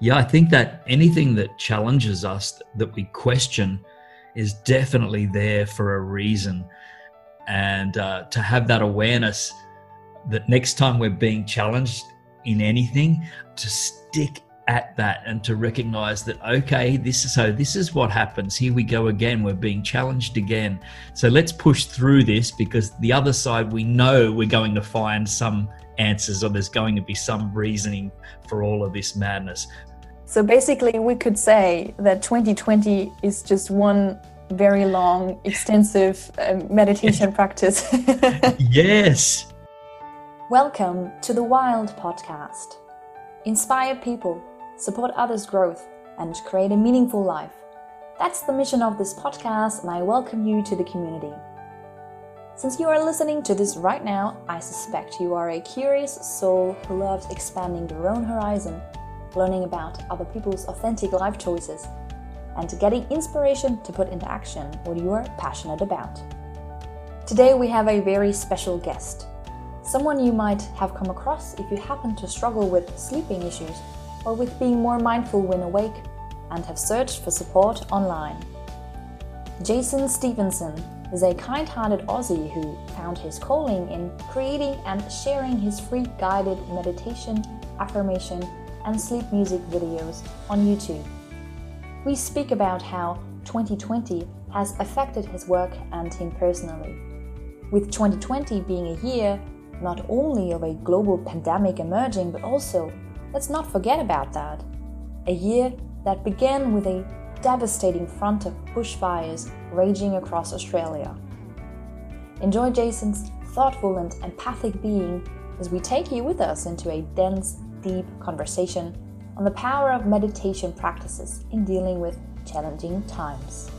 Yeah, I think that anything that challenges us, that we question, is definitely there for a reason. And uh, to have that awareness that next time we're being challenged in anything, to stick at that and to recognize that okay this is so this is what happens. Here we go again. We're being challenged again. So let's push through this because the other side we know we're going to find some answers or there's going to be some reasoning for all of this madness so basically we could say that 2020 is just one very long extensive uh, meditation practice yes welcome to the wild podcast inspire people support others' growth, and create a meaningful life. That's the mission of this podcast, and I welcome you to the community. Since you are listening to this right now, I suspect you are a curious soul who loves expanding their own horizon, learning about other people's authentic life choices, and getting inspiration to put into action what you are passionate about. Today, we have a very special guest. Someone you might have come across if you happen to struggle with sleeping issues or with being more mindful when awake and have searched for support online. Jason Stephenson is a kind hearted Aussie who found his calling in creating and sharing his free guided meditation, affirmation, and sleep music videos on YouTube. We speak about how 2020 has affected his work and him personally. With 2020 being a year not only of a global pandemic emerging, but also Let's not forget about that. A year that began with a devastating front of bushfires raging across Australia. Enjoy Jason's thoughtful and empathic being as we take you with us into a dense, deep conversation on the power of meditation practices in dealing with challenging times.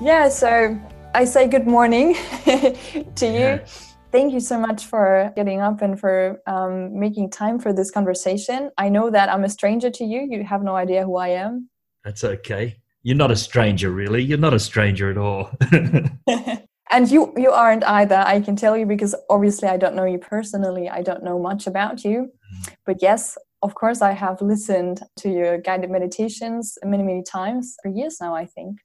Yeah, so I say good morning to you. Thank you so much for getting up and for um, making time for this conversation. I know that I'm a stranger to you. You have no idea who I am. That's okay. You're not a stranger, really. You're not a stranger at all. and you you aren't either. I can tell you because obviously I don't know you personally. I don't know much about you. Mm. But yes, of course, I have listened to your guided meditations many, many times for years now, I think.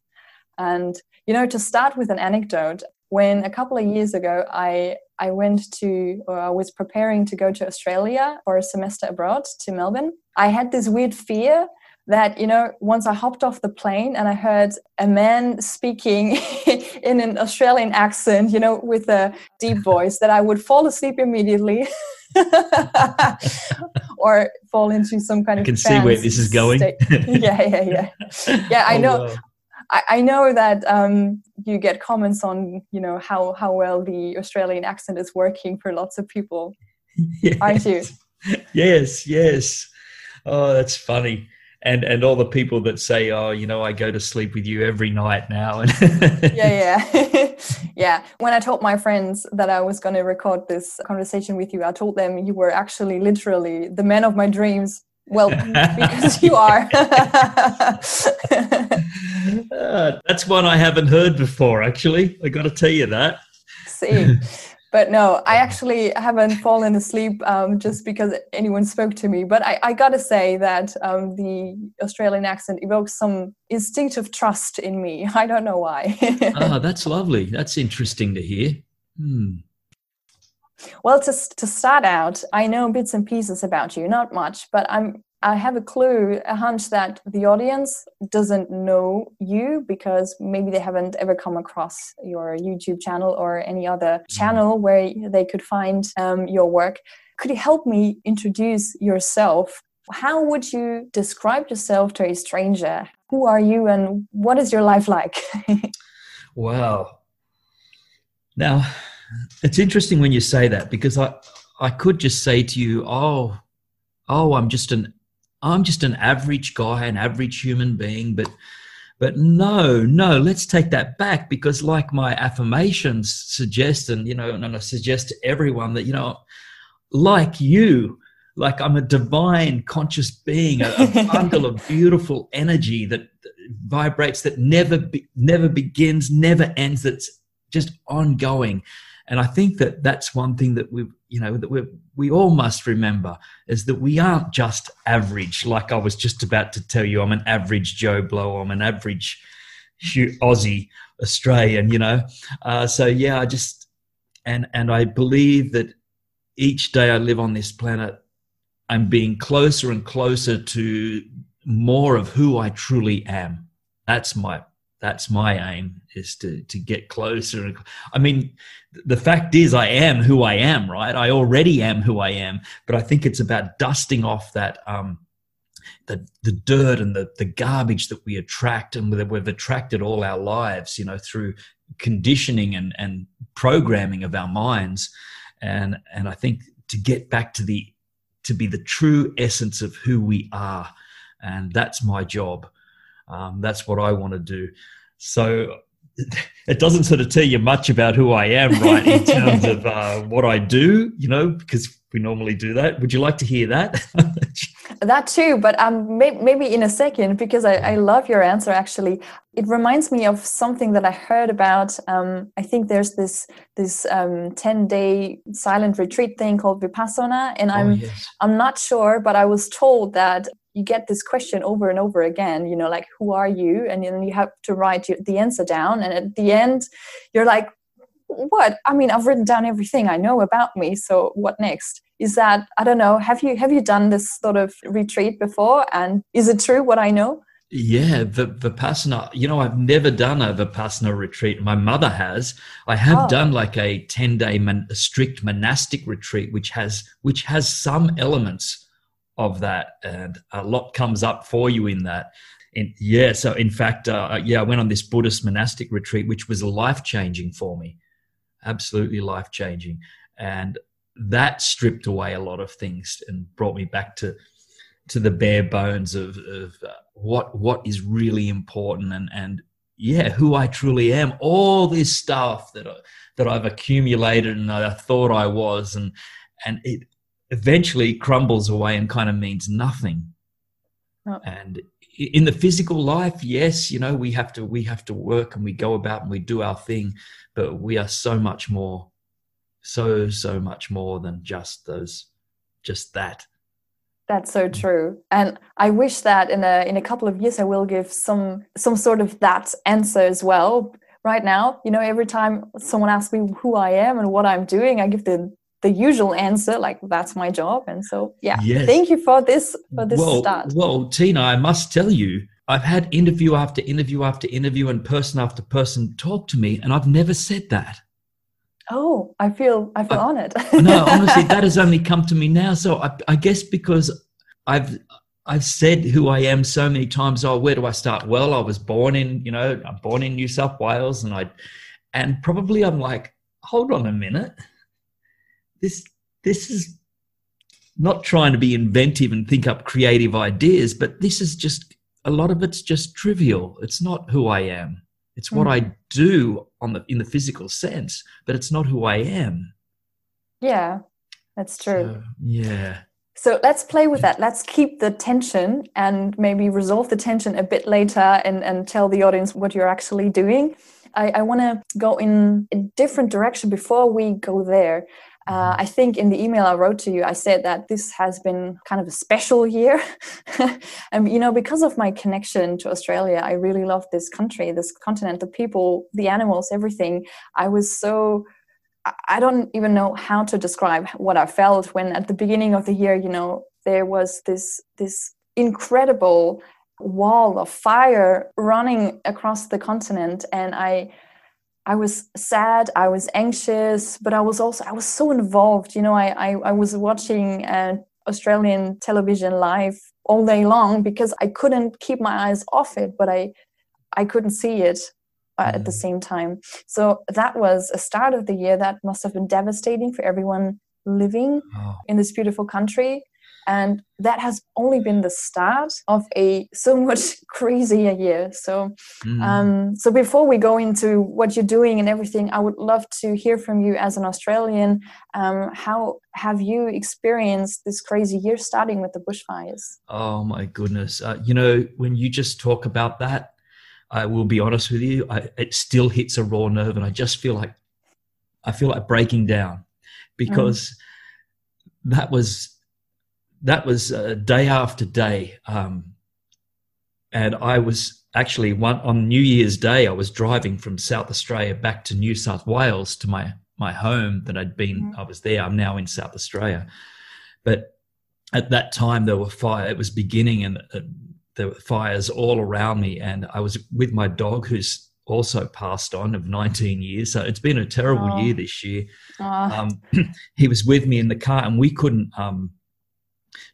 And, you know, to start with an anecdote, when a couple of years ago I I went to or I was preparing to go to Australia for a semester abroad to Melbourne. I had this weird fear that you know once I hopped off the plane and I heard a man speaking in an Australian accent, you know, with a deep voice, that I would fall asleep immediately. or fall into some kind I of can see where this is going. yeah, yeah, yeah. Yeah, I oh, know. Wow. I, I know that um, you get comments on, you know, how how well the Australian accent is working for lots of people, yes. aren't you? Yes, yes. Oh, that's funny. And and all the people that say, oh, you know, I go to sleep with you every night now. And yeah, yeah, yeah. When I told my friends that I was going to record this conversation with you, I told them you were actually literally the man of my dreams well, because you are. uh, that's one I haven't heard before, actually. I got to tell you that. See, but no, I actually haven't fallen asleep um, just because anyone spoke to me. But I, I got to say that um, the Australian accent evokes some instinctive trust in me. I don't know why. ah, that's lovely. That's interesting to hear. Hmm. Well, to, to start out, I know bits and pieces about you, not much, but I'm I have a clue, a hunch that the audience doesn't know you because maybe they haven't ever come across your YouTube channel or any other mm-hmm. channel where they could find um, your work. Could you help me introduce yourself? How would you describe yourself to a stranger? Who are you and what is your life like? wow. Now, it's interesting when you say that because I I could just say to you, oh, oh, I'm just an I'm just an average guy, an average human being, but but no, no, let's take that back because like my affirmations suggest, and you know, and I suggest to everyone that, you know, like you, like I'm a divine conscious being, a, a bundle of beautiful energy that vibrates, that never be, never begins, never ends, that's just ongoing and I think that that's one thing that we, you know, that we we all must remember is that we aren't just average. Like I was just about to tell you, I'm an average Joe Blow. I'm an average Aussie Australian. You know, uh, so yeah, I just and and I believe that each day I live on this planet, I'm being closer and closer to more of who I truly am. That's my that's my aim is to to get closer i mean the fact is i am who i am right? I already am who i am. But i think it's about dusting off that um the the dirt and the the garbage that we attract and that we've attracted all our lives you know through conditioning and and programming of our minds. And and i think to get back to the to be the true essence of who we are and that's my job. Um, that's what I want to do. So it doesn't sort of tell you much about who I am, right, in terms of uh, what I do, you know, because we normally do that. Would you like to hear that? that too, but um, may- maybe in a second, because I, I, love your answer actually. It reminds me of something that I heard about. Um, I think there's this this um, 10 day silent retreat thing called Vipassana, and oh, I'm yes. I'm not sure, but I was told that you get this question over and over again you know like who are you and then you have to write the answer down and at the end you're like what i mean i've written down everything i know about me so what next is that i don't know have you have you done this sort of retreat before and is it true what i know yeah, the Vipassana. You know, I've never done a Vipassana retreat. My mother has. I have oh. done like a ten day man, a strict monastic retreat, which has which has some elements of that, and a lot comes up for you in that. And yeah, so in fact, uh, yeah, I went on this Buddhist monastic retreat, which was life changing for me, absolutely life changing, and that stripped away a lot of things and brought me back to to the bare bones of, of uh, what what is really important and and yeah, who I truly am. All this stuff that I, that I've accumulated and I thought I was, and and it eventually crumbles away and kind of means nothing. Oh. And in the physical life, yes, you know, we have to we have to work and we go about and we do our thing, but we are so much more, so so much more than just those, just that. That's so mm. true. And I wish that in a in a couple of years I will give some some sort of that answer as well. Right now, you know, every time someone asks me who I am and what I'm doing, I give the the usual answer like that's my job and so yeah yes. thank you for this for this well, start well tina i must tell you i've had interview after interview after interview and person after person talk to me and i've never said that oh i feel i feel I, honored no honestly that has only come to me now so I, I guess because i've I've said who I am so many times. Oh, where do I start? Well, I was born in, you know, I'm born in New South Wales, and I, and probably I'm like, hold on a minute this this is not trying to be inventive and think up creative ideas, but this is just a lot of it's just trivial. It's not who I am. It's what mm. I do on the in the physical sense, but it's not who I am. Yeah, that's true. So, yeah. So let's play with that. Let's keep the tension and maybe resolve the tension a bit later and, and tell the audience what you're actually doing. I, I want to go in a different direction before we go there. Uh, I think in the email I wrote to you, I said that this has been kind of a special year. and, you know, because of my connection to Australia, I really love this country, this continent, the people, the animals, everything. I was so, I don't even know how to describe what I felt when at the beginning of the year, you know, there was this, this incredible wall of fire running across the continent. And I, I was sad, I was anxious, but I was also I was so involved. You know, I I, I was watching uh, Australian television live all day long because I couldn't keep my eyes off it, but I I couldn't see it uh, at the mm. same time. So that was a start of the year that must have been devastating for everyone living oh. in this beautiful country and that has only been the start of a so much crazier year. So mm. um, so before we go into what you're doing and everything i would love to hear from you as an australian. Um, how have you experienced this crazy year starting with the bushfires? Oh my goodness. Uh, you know when you just talk about that i will be honest with you I, it still hits a raw nerve and i just feel like I feel like breaking down. Because mm. that was that was uh, day after day, um, and I was actually one on New Year's Day. I was driving from South Australia back to New South Wales to my my home that I'd been. Mm. I was there. I'm now in South Australia, but at that time there were fire. It was beginning, and uh, there were fires all around me, and I was with my dog, who's also passed on of 19 years. So it's been a terrible oh. year this year. Oh. Um, he was with me in the car, and we couldn't. Um,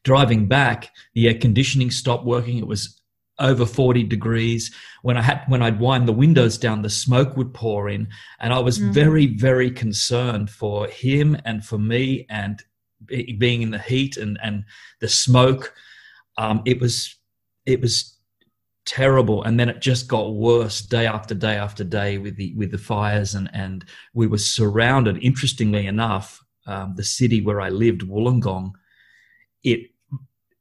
driving back, the air conditioning stopped working. It was over 40 degrees. When I had when I'd wind the windows down, the smoke would pour in, and I was mm. very very concerned for him and for me and being in the heat and and the smoke. Um, it was it was terrible and then it just got worse day after day after day with the with the fires and and we were surrounded interestingly enough um, the city where i lived wollongong it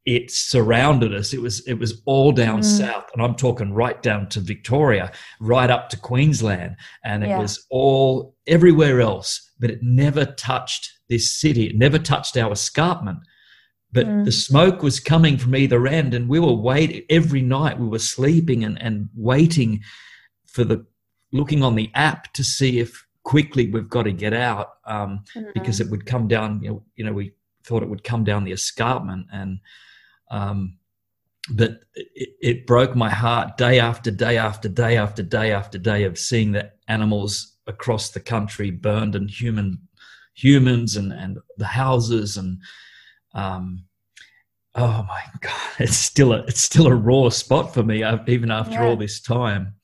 it surrounded us it was it was all down mm. south and i'm talking right down to victoria right up to queensland and it yeah. was all everywhere else but it never touched this city it never touched our escarpment but mm. the smoke was coming from either end and we were waiting every night we were sleeping and, and waiting for the looking on the app to see if quickly we've got to get out um, mm. because it would come down you know, you know we thought it would come down the escarpment and um, but it, it, broke my heart day after day after day after day after day of seeing the animals across the country burned and human humans and, and the houses and um, oh my god, it's still a it's still a raw spot for me, uh, even after yeah. all this time.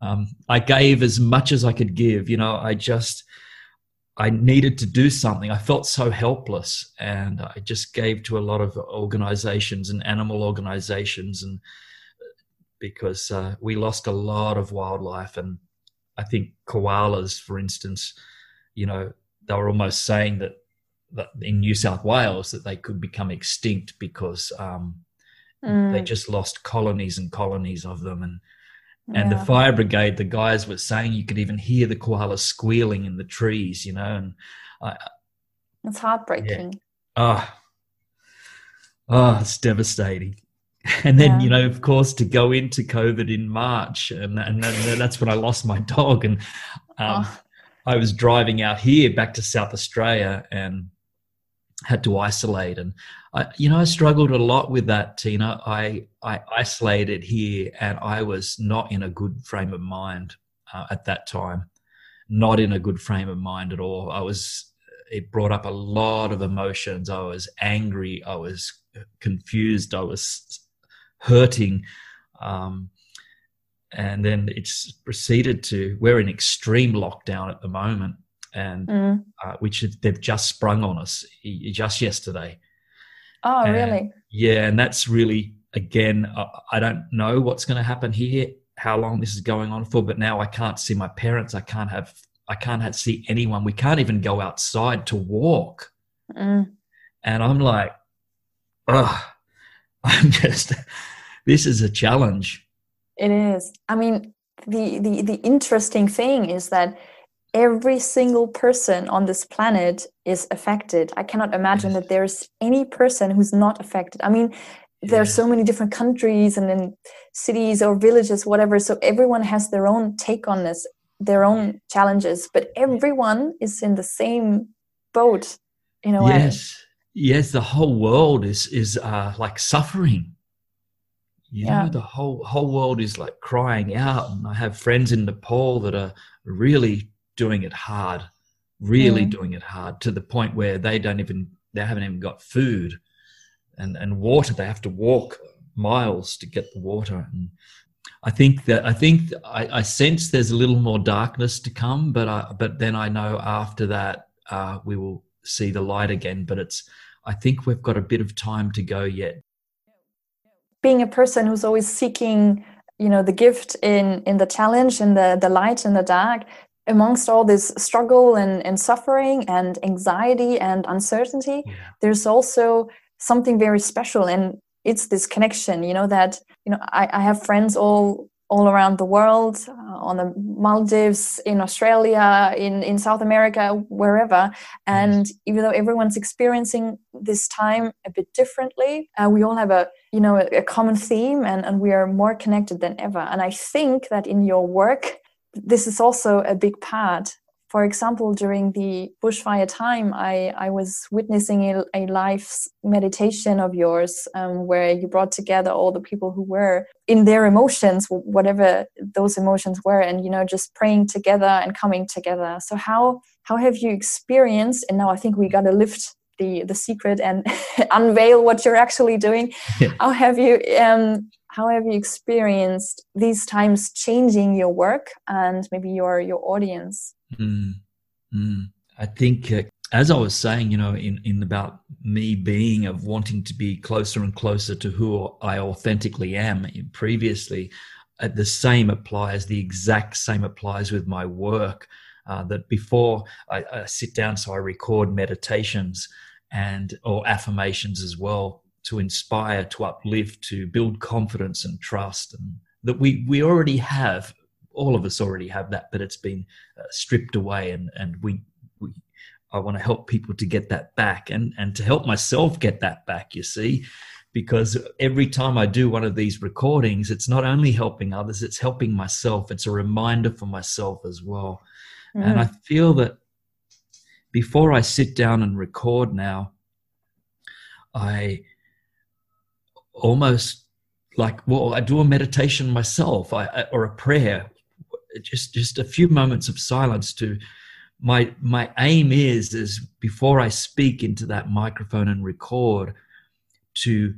Um, I gave as much as I could give. You know, I just I needed to do something. I felt so helpless, and I just gave to a lot of organizations and animal organizations, and because uh, we lost a lot of wildlife, and I think koalas, for instance, you know, they were almost saying that in New South Wales that they could become extinct because um, mm. they just lost colonies and colonies of them. And and yeah. the fire brigade, the guys were saying you could even hear the koalas squealing in the trees, you know. And I, it's heartbreaking. Yeah. Oh, oh, it's devastating. And then, yeah. you know, of course, to go into COVID in March, and, and then, that's when I lost my dog. And um, oh. I was driving out here back to South Australia, and had to isolate. And I, you know i struggled a lot with that tina. I i isolated here and i was not in a good frame of mind uh, at that time. Not in a good frame of mind at all. I was it brought up a lot of emotions. I was angry. I was confused. I was hurting. Um, and then it's proceeded to we're in extreme lockdown at the moment and mm. uh, which they've just sprung on us just yesterday. Oh, and, really? Yeah, and that's really again. Uh, I don't know what's going to happen here, how long this is going on for, but now I can't see my parents. I can't have. I can't have, see anyone. We can't even go outside to walk. Mm. And I'm like, oh, I'm just. This is a challenge. It is. I mean, the the the interesting thing is that every single person on this planet is affected. I cannot imagine that there's any person who's not affected. I mean, there are so many different countries and then cities or villages, whatever. So everyone has their own take on this, their own challenges, but everyone is in the same boat in a way. Yes, yes. The whole world is is uh, like suffering. You yeah. know, the whole whole world is like crying out. And I have friends in Nepal that are really doing it hard, really mm. doing it hard to the point where they don't even they haven't even got food and and water. They have to walk miles to get the water. And I think that I think I, I sense there's a little more darkness to come, but I, but then I know after that uh, we will see the light again. But it's I think we've got a bit of time to go yet. Being a person who's always seeking you know the gift in in the challenge in the the light in the dark amongst all this struggle and, and suffering and anxiety and uncertainty yeah. there's also something very special and it's this connection you know that you know I, I have friends all all around the world, uh, on the Maldives, in Australia, in, in South America, wherever. And even though everyone's experiencing this time a bit differently, uh, we all have a you know a, a common theme, and, and we are more connected than ever. And I think that in your work, this is also a big part for example, during the bushfire time, I, I was witnessing a, a live meditation of yours um, where you brought together all the people who were in their emotions, whatever those emotions were, and you know, just praying together and coming together. So how how have you experienced? And now I think we got to lift the the secret and unveil what you're actually doing. Yeah. How have you um, how have you experienced these times changing your work and maybe your your audience? Mm, mm. I think, uh, as I was saying, you know, in, in about me being of wanting to be closer and closer to who I authentically am previously, uh, the same applies, the exact same applies with my work. Uh, that before I, I sit down, so I record meditations and or affirmations as well to inspire, to uplift, to build confidence and trust, and that we we already have all of us already have that, but it's been uh, stripped away, and and we we I want to help people to get that back, and and to help myself get that back. You see, because every time I do one of these recordings, it's not only helping others, it's helping myself. It's a reminder for myself as well, mm. and I feel that before I sit down and record now, I almost like well i do a meditation myself I, or a prayer just just a few moments of silence to my my aim is is before I speak into that microphone and record to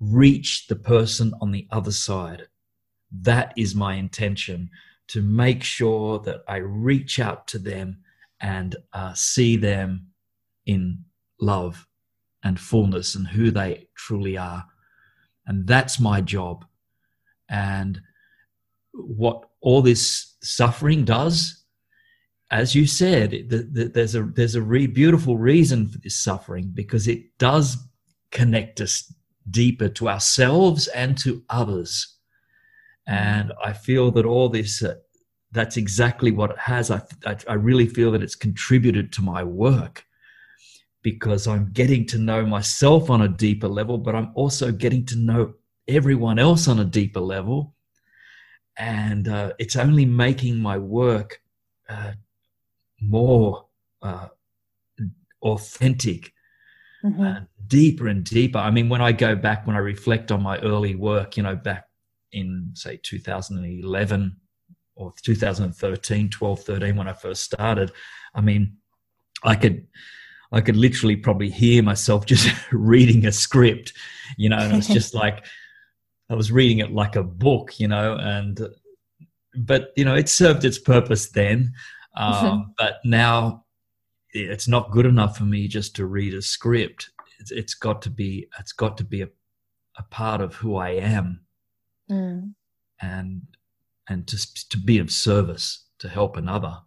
reach the person on the other side. That is my intention to make sure that I reach out to them and uh, see them in love and fullness and who they truly are. And that's my job. And what all this suffering does as you said the, the, there's a there's a beautiful reason for this suffering because it does connect us deeper to ourselves and to others. And i feel that all this uh, that's exactly what it has. I, I, I really feel that it's contributed to my work because i'm getting to know myself on a deeper level but i'm also getting to know everyone else on a deeper level and uh, it's only making my work uh, more uh, authentic, mm-hmm. deeper and deeper. I mean, when I go back, when I reflect on my early work, you know, back in say 2011 or 2013, 12, 13, when I first started, I mean, I could. I could literally probably hear myself just reading a script, you know, and it's just like, I was reading it like a book, you know, and but you know it served its purpose then. Um, mm-hmm. But now it's not good enough for me just to read a script. It's, it's got to be it's got to be a, a part of who I am, mm. and and to to be of service to help another.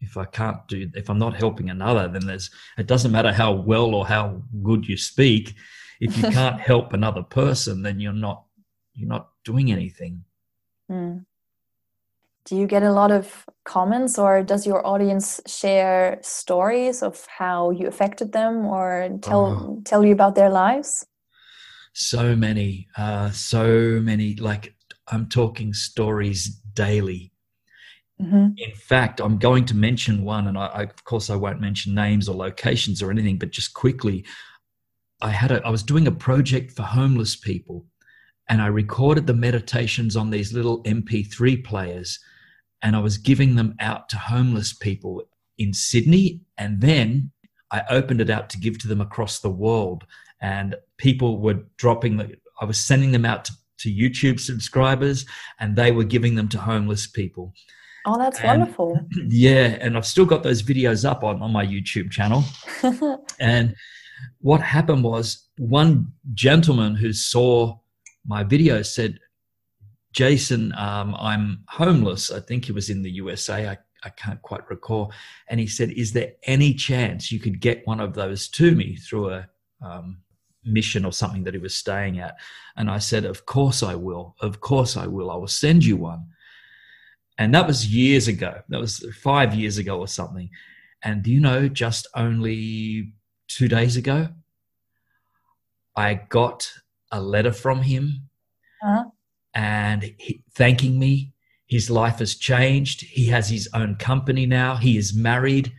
If I can't do, if I'm not helping another, then there's. It doesn't matter how well or how good you speak. If you can't help another person, then you're not you're not doing anything. Mm. Do you get a lot of comments, or does your audience share stories of how you affected them, or tell oh. tell you about their lives? So many, uh, so many. Like I'm talking stories daily. Mm-hmm. In fact, I'm going to mention one, and I, I, of course I won't mention names or locations or anything, but just quickly, I had a, I was doing a project for homeless people and I recorded the meditations on these little MP3 players and I was giving them out to homeless people in Sydney. And then I opened it out to give to them across the world. And people were dropping the, I was sending them out to, to YouTube subscribers and they were giving them to homeless people. Oh, that's and, wonderful. Yeah. And I've still got those videos up on, on my YouTube channel. and what happened was one gentleman who saw my video said, Jason, um, I'm homeless. I think he was in the USA. I, I can't quite recall. And he said, Is there any chance you could get one of those to me through a um, mission or something that he was staying at. And I said, Of course I will. Of course I will. I will send you one. And that was years ago. That was five years ago or something. And do you know, just only two days ago, I got a letter from him uh-huh. and he, thanking me. His life has changed. He has his own company now. He is married.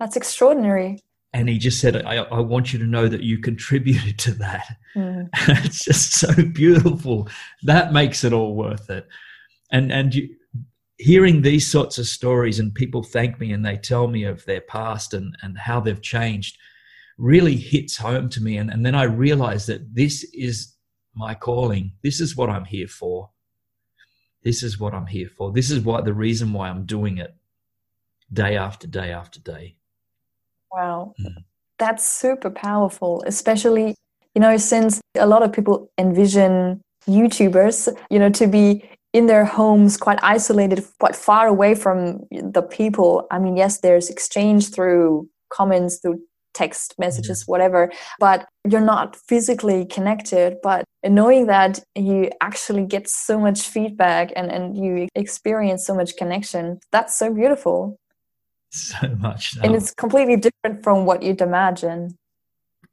That's extraordinary. And he just said, I, I want you to know that you contributed to that. Mm. it's just so beautiful. That makes it all worth it. And, and you, hearing these sorts of stories and people thank me and they tell me of their past and, and how they've changed really hits home to me. And, and then I realize that this is my calling. This is what I'm here for. This is what I'm here for. This is what the reason why I'm doing it day after day after day. Wow. Mm. That's super powerful, especially, you know, since a lot of people envision YouTubers, you know, to be in their homes, quite isolated, quite far away from the people. I mean, yes, there's exchange through comments, through text messages, whatever, but you're not physically connected. But knowing that you actually get so much feedback and, and you experience so much connection, that's so beautiful. So much. And it's completely different from what you'd imagine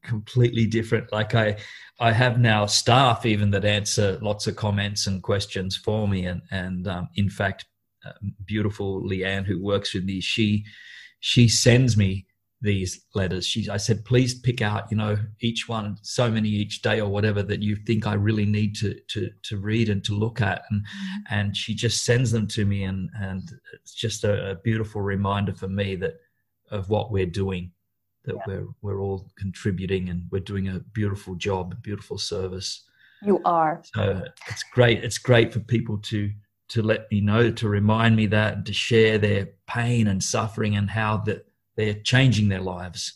completely different. Like I, I have now staff even that answer lots of comments and questions for me, and and um, in fact, uh, beautiful Leanne who works with me, she she sends me these letters. She, I said, please pick out, you know, each one, so many each day or whatever that you think I really need to to to read and to look at, and mm-hmm. and she just sends them to me, and and it's just a, a beautiful reminder for me that of what we're doing that yeah. we're we're all contributing and we're doing a beautiful job, a beautiful service. You are. So it's great. It's great for people to to let me know, to remind me that, and to share their pain and suffering and how that they're changing their lives.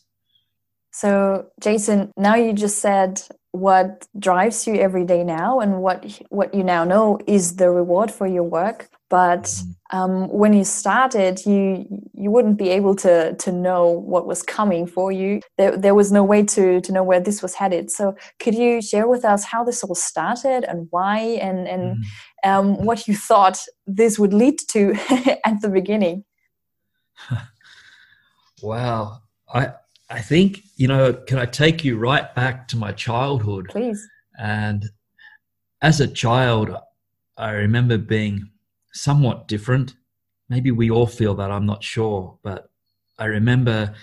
So, Jason, now you just said what drives you every day now, and what what you now know is the reward for your work but mm-hmm. um, when you started you you wouldn't be able to to know what was coming for you there, there was no way to to know where this was headed so could you share with us how this all started and why and and mm. um, what you thought this would lead to at the beginning wow i i think you know can i take you right back to my childhood please and as a child i remember being somewhat different. Maybe we all feel that, I'm not sure. But I remember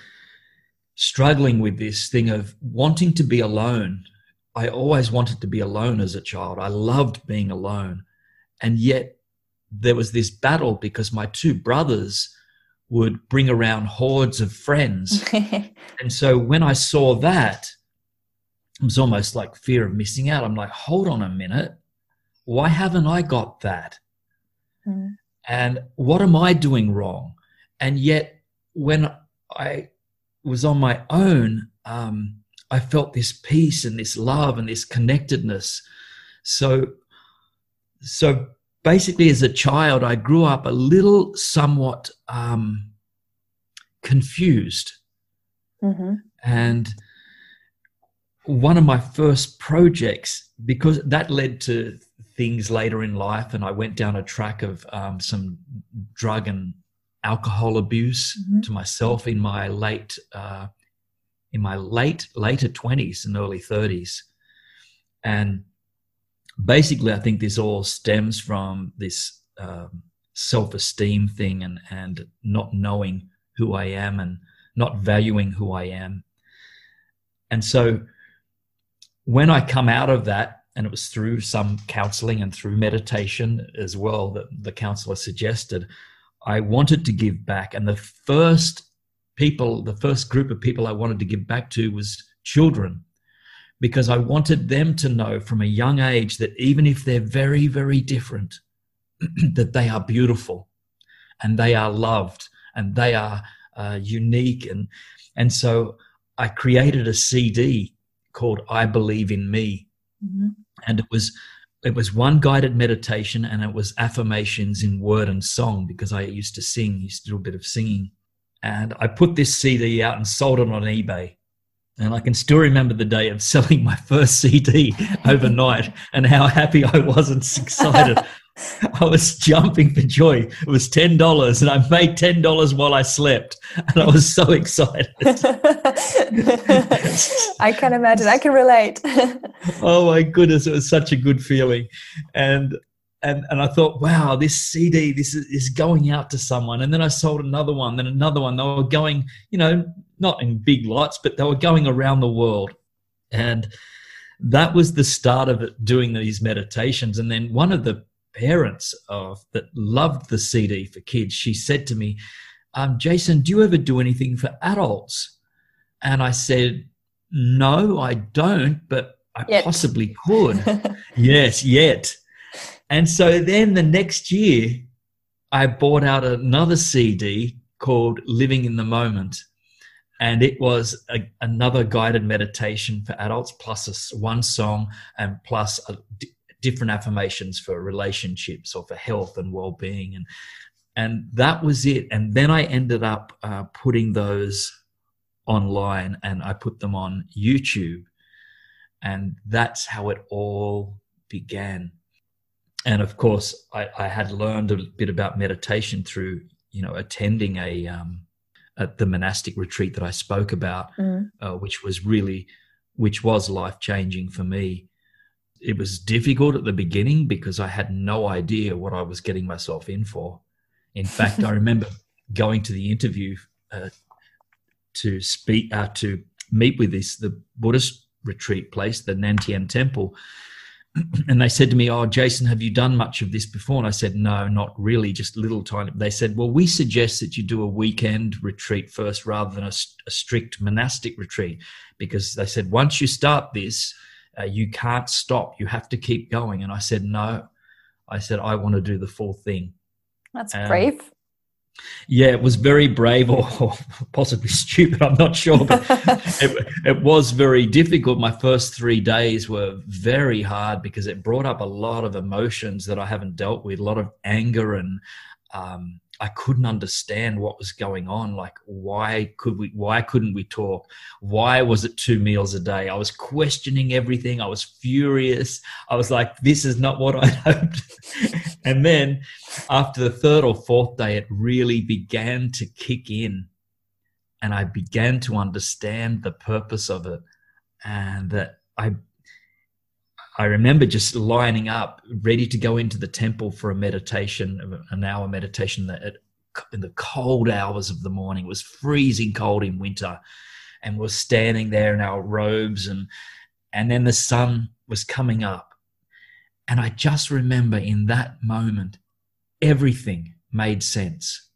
struggling with this thing of wanting to be alone. I always wanted to be alone as a child. I loved being alone. And yet there was this battle because my two brothers would bring around hordes of friends. and so when I saw that, it was almost like fear of missing out. I'm like, hold on a minute. Why haven't I got that? Mm. And what am I doing wrong? And yet, when I was on my own, um, I felt this peace and this love and this connectedness. So, so basically, as a child, I grew up a little somewhat um, confused. Mm-hmm. And one of my first projects, because that led to things later in life, and I went down a track of um, some drug and alcohol abuse mm-hmm. to myself in my late uh, in my late later twenties and early thirties, and basically, I think this all stems from this um, self-esteem thing and and not knowing who I am and not valuing who I am, and so when I come out of that and it was through some counseling and through meditation as well that the counselor suggested i wanted to give back. And the first people the first group of people i wanted to give back to was children because i wanted them to know from a young age that even if they're very very different that they are beautiful and they are loved and they are uh, unique and and so i created a cd called i believe in me mm-hmm and it was it was one guided meditation and it was affirmations in word and song because I used to sing, used to do a bit of singing. And I put this CD out and sold it on eBay. And I can still remember the day of selling my first CD overnight and how happy I was and excited. I was jumping for joy. It was ten dollars, and I made ten dollars while I slept, and I was so excited. I can imagine. I can relate. oh my goodness, it was such a good feeling, and and and I thought, wow, this CD, this is, is going out to someone. And then I sold another one, then another one. They were going, you know, not in big lights, but they were going around the world, and that was the start of it, doing these meditations. And then one of the parents of that loved the CD for kids, she said to me, um, Jason, do you ever do anything for adults? And I said, No, I don't, but I yet. possibly could. yes, yet. And so then the next year, I bought out another CD called Living in the Moment. And it was a, another guided meditation for adults, plus a, one song and plus a, different affirmations for relationships or for health and well-being. And and that was it. And then i ended up uh, putting those online and i put them on youtube. And that's how it all began. And of course I, I had learned a bit about meditation through you know attending a um, at the monastic retreat that i spoke about mm. uh, which was really which was life changing for me it was difficult at the beginning because I had no idea what I was getting myself in for. In fact, I remember going to the interview uh, to speak uh, to meet with this the Buddhist retreat place, the Nan Tien Temple, and they said to me, "Oh, Jason, have you done much of this before?" And I said, "No, not really, just a little tiny." They said, "Well, we suggest that you do a weekend retreat first rather than a, a strict monastic retreat, because they said once you start this." uh, you can't stop. You have to keep going. And I said, no. I said, I want to do the full thing. That's um, brave. Yeah, it was very brave or, or possibly stupid. I'm not sure, but it, it, was very difficult. My first three days were very hard because it brought up a lot of emotions that I haven't dealt with, a lot of anger and um, I couldn't understand what was going on. Like, why could we? Why couldn't we talk? Why was it two meals a day? I was questioning everything. I was furious. I was like, "This is not what I hoped." and then, after the third or fourth day, it really began to kick in, and I began to understand the purpose of it, and that I I remember just lining up, ready to go into the temple for a meditation, an hour meditation that in the cold hours of the morning. It was freezing cold in winter, and we're standing there in our robes, and and then the sun was coming up, and I just remember in that moment, everything made sense.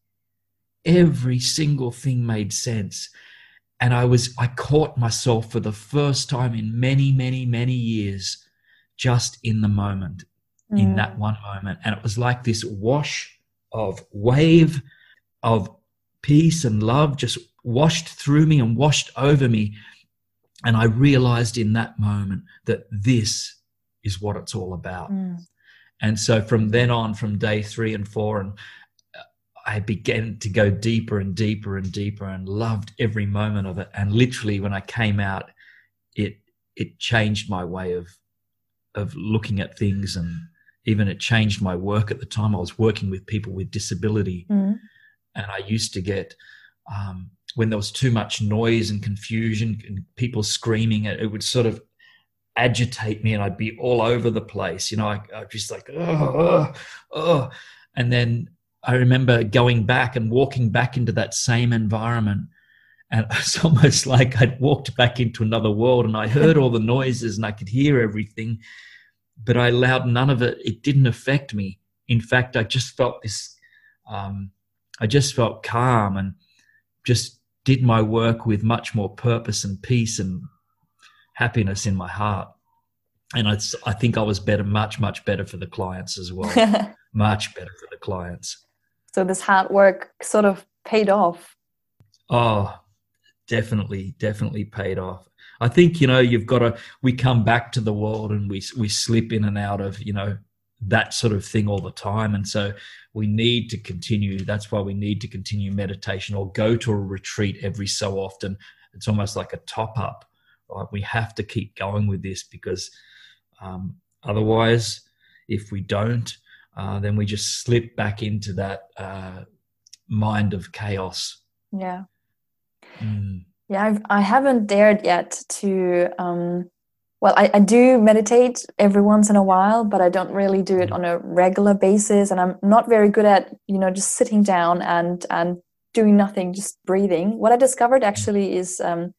Every single thing made sense. And I was, I caught myself for the first time in many, many, many years just in the moment, mm. in that one moment. And it was like this wash of wave of peace and love just washed through me and washed over me. And I realized in that moment that this is what it's all about. Mm. And so from then on, from day three and four, and I began to go deeper and deeper and deeper and loved every moment of it. And literally, when I came out, it it changed my way of of looking at things and even it changed my work at the time. I was working with people with disability, mm. and I used to get um, when there was too much noise and confusion and people screaming, it, it, would sort of agitate me, and I'd be all over the place. You know, I, I just like oh, oh, oh, and then I remember going back and walking back into that same environment. And it's almost like I'd walked back into another world and I heard all the noises and I could hear everything but I allowed none of it. It didn't affect me. In fact, I just felt this. Um, I just felt calm and just did my work with much more purpose and peace and happiness in my heart. And I, I think I was better, much, much better for the clients as well. much better for the clients. So this hard work sort of paid off. Oh, definitely, definitely paid off. I think you know you've got to. We come back to the world and we we slip in and out of you know that sort of thing all the time, and so we need to continue. That's why we need to continue meditation or go to a retreat every so often. It's almost like a top up Like we have to keep going with this because um, otherwise, if we don't, uh, then we just slip back into that uh, mind of chaos. Yeah. Mm. Yeah, I've, I haven't dared yet to. Um, well, I, I do meditate every once in a while, but I don't really do it on a regular basis, and I'm not very good at you know just sitting down and and doing nothing, just breathing. What I discovered actually is um,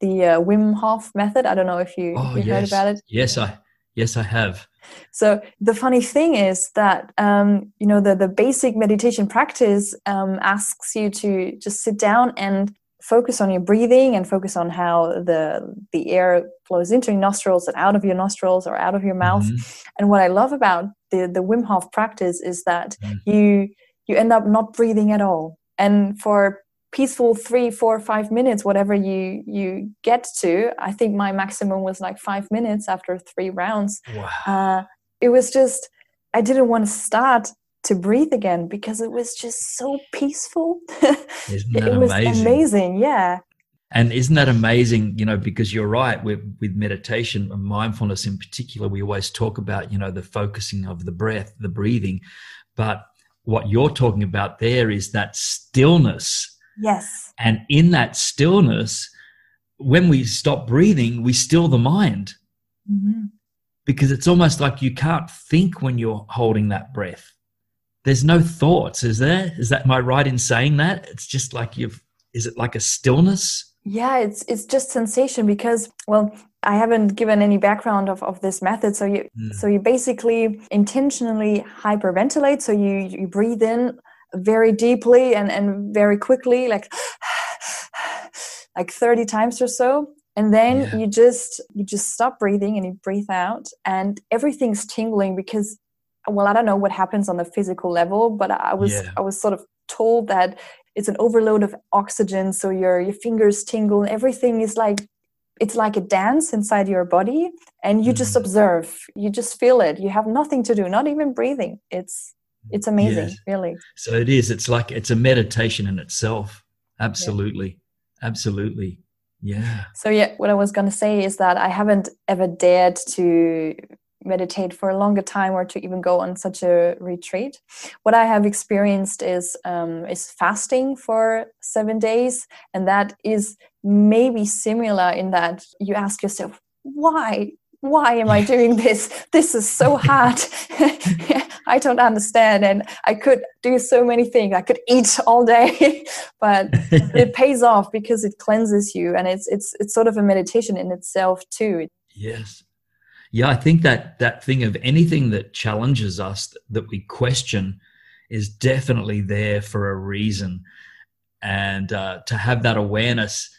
the uh, Wim Hof method. I don't know if you, Oh, you yes. heard about it. Yes, I yes I have. So the funny thing is that um, you know the the basic meditation practice um, asks you to just sit down and focus on your breathing and focus on how the the air flows into your nostrils and out of your nostrils or out of your mouth. Mhm. And what I love about the the Wim Hof practice is that Mm. you you end up not breathing at all, and for peaceful three four five minutes whatever you you get to i think my maximum was like five minutes after three rounds Wow. uh, it was just i didn't want to start to breathe again because it was just so peaceful Isn't that it was amazing? amazing yeah And isn't that amazing? You know, because you're right with with meditation and mindfulness in particular, we always talk about you know the focusing of the breath, the breathing, but what you're talking about there is that stillness, yes and in that stillness, when we stop breathing, we still the mind Mhm. because it's almost like you can't think when you're holding that breath. There's no thoughts, is there? Is that am I right in saying that? It's just like you've. Is it like a stillness? yeah it's it's just sensation because well i haven't given any background of, of this method so you Mm. so you basically intentionally hyperventilate so you you breathe in very deeply and and very quickly like like 30 times or so and then Yeah. you just you just stop breathing and you breathe out and everything's tingling because well i don't know what happens on the physical level but i was Yeah. i was sort of told that it's an overload of oxygen so your your fingers tingle and everything is like it's like a dance inside your body and you just Mhm. observe you just feel it you have nothing to do not even breathing it's it's amazing Yes. really So it is. It's like it's a meditation in itself. Absolutely. Absolutely. Yeah. so yeah what i was going to say is that i haven't ever dared to meditate for a longer time or to even go on such a retreat. What i have experienced is um, is fasting for seven days and that is maybe similar in that you ask yourself why? Why am i doing this? This is so hard. I don't understand and i could do so many things. I could eat all day but it pays off because it cleanses you and it's it's it's sort of a meditation in itself too. Yes. Yeah, I think that that thing of anything that challenges us that we question is definitely there for a reason. And uh, to have that awareness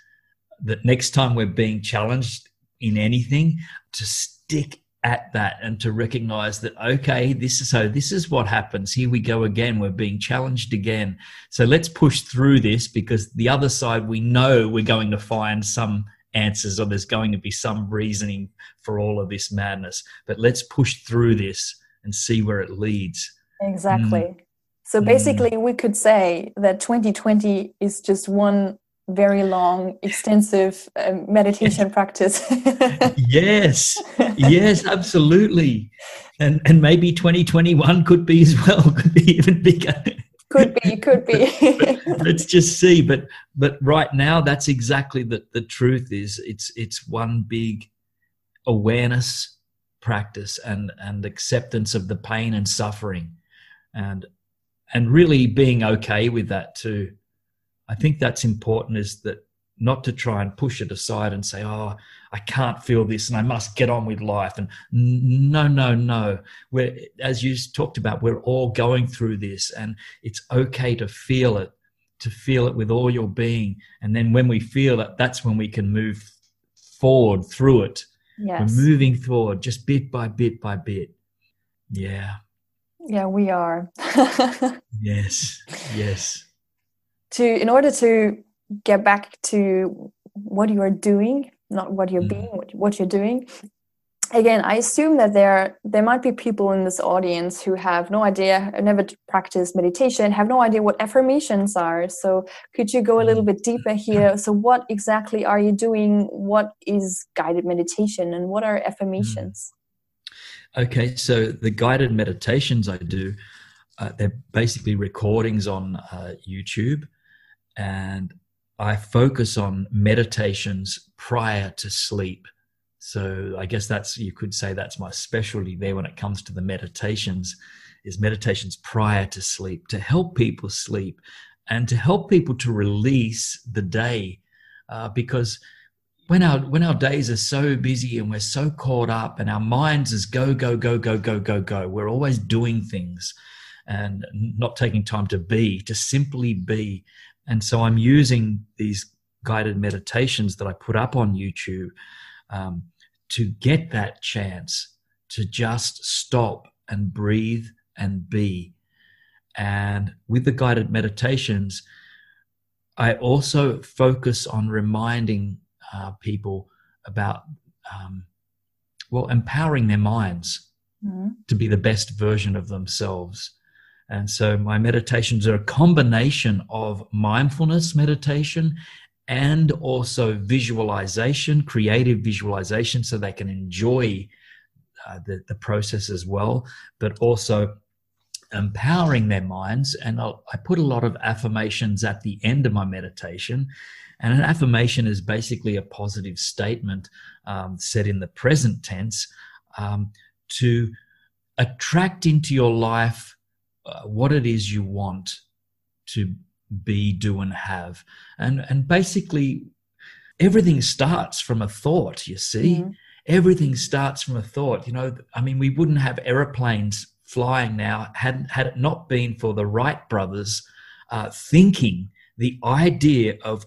that next time we're being challenged in anything, to stick at that and to recognize that okay this is so this is what happens. Here we go again. We're being challenged again. So let's push through this because the other side we know we're going to find some answers or there's going to be some reasoning for all of this madness. But let's push through this and see where it leads. Exactly. So Mm. basically we could say that 2020 is just one very long extensive um, meditation practice. Yes. Yes absolutely. And and maybe 2021 could be as well could be even bigger could be could be. Let's just see but but right now that's exactly the the truth is it's it's one big awareness practice and and acceptance of the pain and suffering. And and really being okay with that too. I think that's important is that not to try and push it aside and say oh i can't feel this and i must get on with life. And no no no. We're as you talked about we're all going through this and it's okay to feel it to feel it with all your being. And then when we feel it that's when we can move forward through it. Yes. we're moving forward just bit by bit by bit. Yeah. Yeah we are. Yes. Yes. To in order to get back to what you are doing not what you're Mm. being what, what you're doing again, I assume that there there might be people in this audience who have no idea, never practiced meditation, have no idea what affirmations are. So, could you go a little bit deeper here? So, what exactly are you doing? What is guided meditation, and what are affirmations? Okay, so the guided meditations I do, uh, they're basically recordings on uh, YouTube, and I focus on meditations prior to sleep. So I guess that's you could say that's my specialty there when it comes to the meditations is meditations prior to sleep to help people sleep and to help people to release the day uh, because when our when our days are so busy and we're so caught up and our minds is go go go go go go go we're always doing things and not taking time to be to simply be and so i'm using these guided meditations that i put up on youtube um, to get that chance to just stop and breathe and be. And with the guided meditations, I also focus on reminding uh, people about, um, well, empowering their minds mm-hmm. to be the best version of themselves. And so my meditations are a combination of mindfulness meditation and also visualization, creative visualization, so they can enjoy uh, the, the process as well, but also empowering their minds. And I'll, i put a lot of affirmations at the end of my meditation. And an affirmation is basically a positive statement um, said in the present tense um, to attract into your life uh, what it is you want to be, do, and have. And and basically everything starts from a thought, you see. Mm-hmm. Everything starts from a thought. You know, I mean, we wouldn't have aeroplanes flying now had had it not been for the Wright brothers uh, thinking the idea of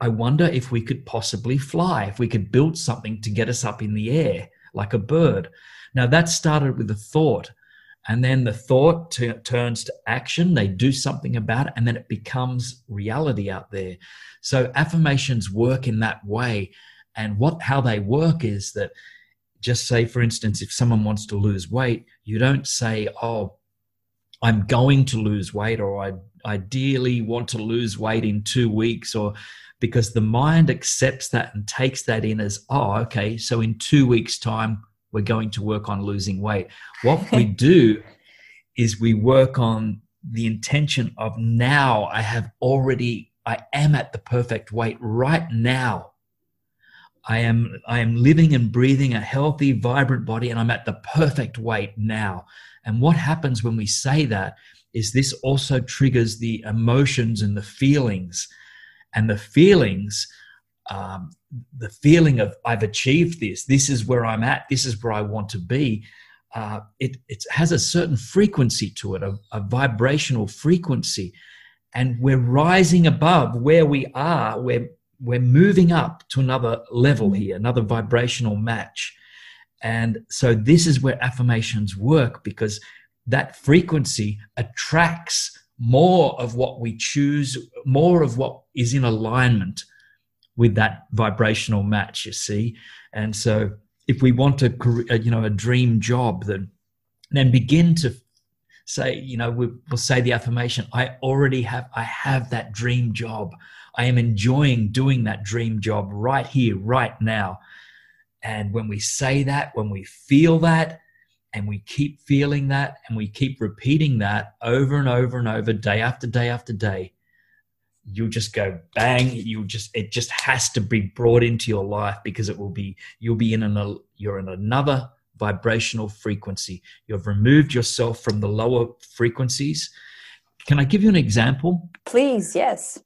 I wonder if we could possibly fly, if we could build something to get us up in the air like a bird. Now that started with a thought and then the thought t- turns to action. They do something about it and then it becomes reality out there. So affirmations work in that way. And what how they work is that just say for instance if someone wants to lose weight you don't say oh i'm going to lose weight or i ideally want to lose weight in 2 weeks or because the mind accepts that and takes that in as oh okay so in 2 weeks time we're going to work on losing weight. What we do is we work on the intention of now I have already, I am at the perfect weight right now. I am, I am living and breathing a healthy, vibrant body, and I'm at the perfect weight now. And what happens when we say that is this also triggers the emotions and the feelings. And the feelings um, the feeling of I've achieved this, this is where I'm at, this is where I want to be. Uh, it, it has a certain frequency to it, a, a vibrational frequency, and we're rising above where we are. We're we're moving up to another level here, another vibrational match. And so this is where affirmations work because that frequency attracts more of what we choose, more of what is in alignment with that vibrational match, you see. And so if we want a, you know, a dream job, then, then begin to say, you know, we, will say the affirmation, I already have, I have that dream job. I am enjoying doing that dream job right here, right now. And when we say that, when we feel that, and we keep feeling that, and we keep repeating that over and over and over, day after day after day, you'll just go bang. You just it just has to be brought into your life because it will be you'll be in an you're in another vibrational frequency. You've removed yourself from the lower frequencies. Can i give you an example? Please yes.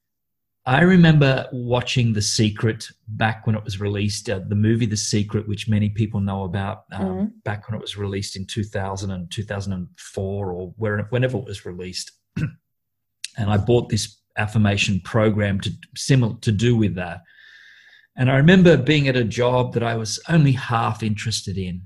I remember watching the secret back when it was released uh, the movie the secret which many people know about um, mm-hmm. back when it was released in 2000 and 2004 or where, whenever it was released. And i bought this affirmation program to similar to do with that. And I remember being at a job that I was only half interested in,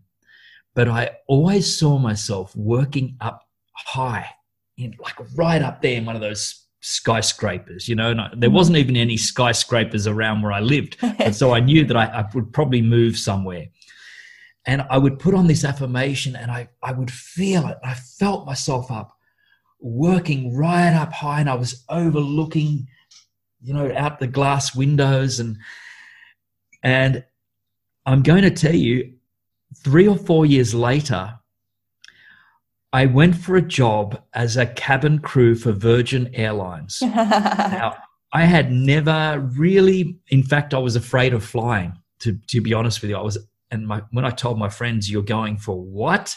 but I always saw myself working up high, in like right up there in one of those skyscrapers. You know, there mm-hmm. wasn't even any skyscrapers around where I lived, and so I knew that I, I would probably move somewhere. And I would put on this affirmation and I, I would feel it. I felt myself up working right up high and I was overlooking, you know, out the glass windows and and I'm going to tell you, three or four years later, I went for a job as a cabin crew for Virgin Airlines. now, I had never really, in fact, I was afraid of flying. To to be honest with you, I was, and my when I told my friends, "You're going for what?"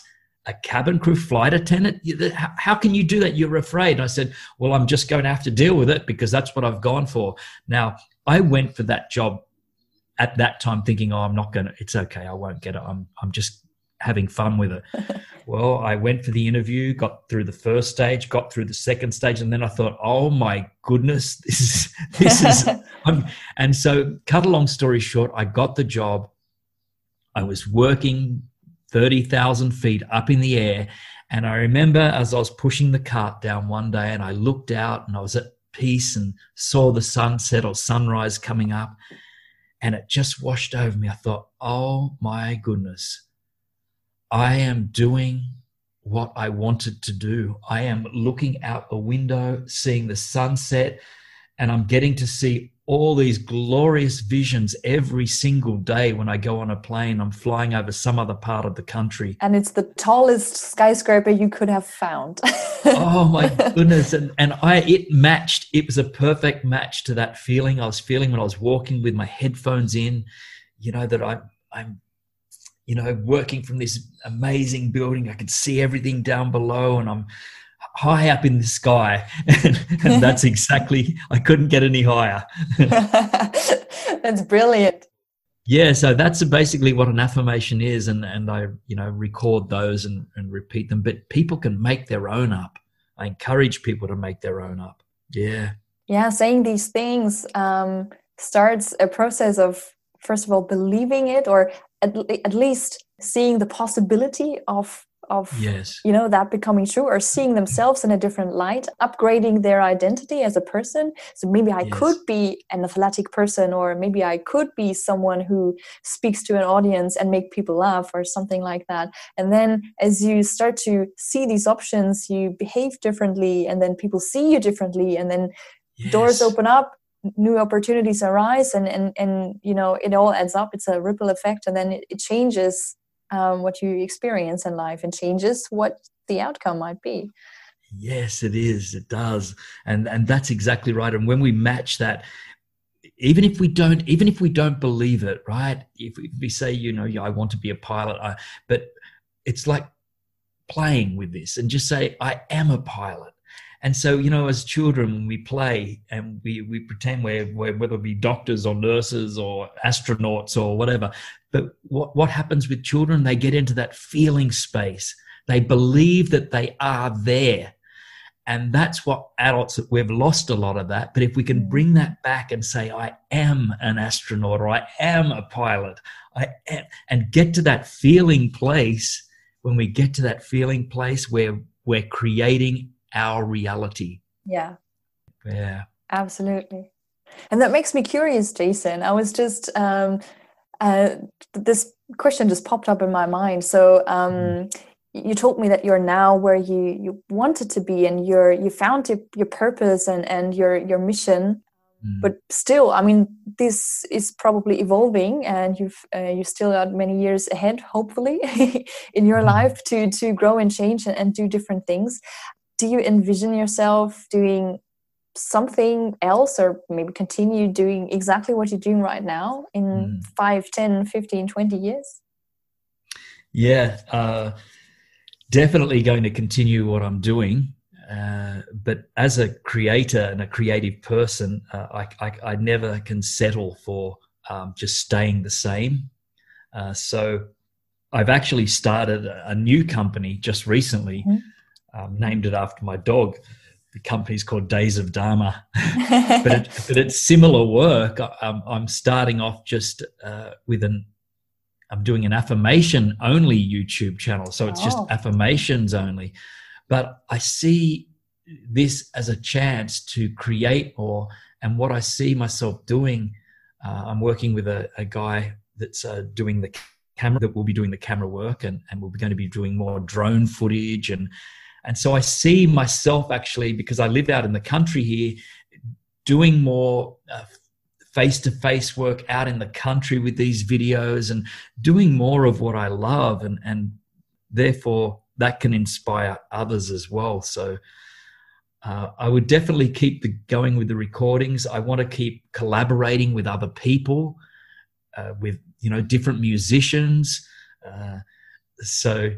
A cabin crew flight attendant? How can you do that? You're afraid. And I said, Well, I'm just going to have to deal with it because that's what I've gone for. Now, I went for that job at that time thinking, Oh, I'm not going to, it's okay. I won't get it. I'm, I'm just having fun with it. well, I went for the interview, got through the first stage, got through the second stage, and then I thought, oh my goodness, this is this is. and so, cut a long story short, I got the job. I was working thirty thousand feet up in the air, and I remember as I was pushing the cart down one day, and I looked out, and I was at peace and saw the sunset or sunrise coming up, and it just washed over me. I thought, oh my goodness I am doing what I wanted to do. I am looking out the window, seeing the sunset, and I'm getting to see all these glorious visions every single day when I go on a plane. I'm flying over some other part of the country. And it's the tallest skyscraper you could have found. oh my goodness. And and I it matched, it was a perfect match to that feeling I was feeling when I was walking with my headphones in, you know, that I I'm you know, working from this amazing building. I can see everything down below and I'm high up in the sky. and, and that's exactly, I couldn't get any higher. that's brilliant. Yeah, so that's basically what an affirmation is, and and I you know record those and, and repeat them. But people can make their own up. I encourage people to make their own up. Yeah. Yeah, saying these things um, starts a process of first of all believing it or at, at least seeing the possibility of of yes. you know that becoming true or seeing themselves in a different light upgrading their identity as a person so maybe i yes. could be an athletic person or maybe i could be someone who speaks to an audience and make people laugh or something like that and then as you start to see these options you behave differently and then people see you differently and then yes. doors open up new opportunities arise and and and you know it all adds up it's a ripple effect and then it, it changes um, what you experience in life and changes what the outcome might be. Yes it is. It does. And and that's exactly right. And when we match that even if we don't even if we don't believe it right? If we, say you know i want to be a pilot I, but it's like playing with this and just say i am a pilot and so, you know, as children, when we play and we, we pretend we're, we're, whether it be doctors or nurses or astronauts or whatever, but what, what happens with children? They get into that feeling space. They believe that they are there. And that's what adults, we've lost a lot of that. But if we can mm. bring that back and say, I am an astronaut or I am a pilot, I am, and get to that feeling place, when we get to that feeling place where we're creating our reality. Yeah. Yeah. Absolutely. And that makes me curious, Jason. I was just, um, uh, this question just popped up in my mind. So, um, mm. you told me that you're now where you, you wanted to be and you're, you found your, your purpose and, and your, your mission. Mm. But still, I mean, this is probably evolving, and you've uh, you still got many years ahead, hopefully, in your mm. life to to grow and change and, and do different things do you envision yourself doing something else or maybe continue doing exactly what you're doing right now in mm. 5 10 15 20 years? Yeah uh, definitely going to continue what i'm doing. Uh, but as a creator and a creative person uh, I, I, I, never can settle for um, just staying the same. Uh, so i've actually started a new company just recently mm-hmm um, named it after my dog. The company's called Days of Dharma, but, it, but it's similar work. I'm, I'm starting off just uh, with an I'm doing an affirmation only YouTube channel, so it's oh. just affirmations only. But I see this as a chance to create more, and what I see myself doing. Uh, I'm working with a, a guy that's uh, doing the camera that will be doing the camera work and, and we're going to be doing more drone footage and and so I see myself actually because I live out in the country here doing more face to face work out in the country with these videos and doing more of what I love and and therefore that can inspire others as well so uh, I would definitely keep the, going with the recordings. I want to keep collaborating with other people, uh, with you know different musicians. Uh, so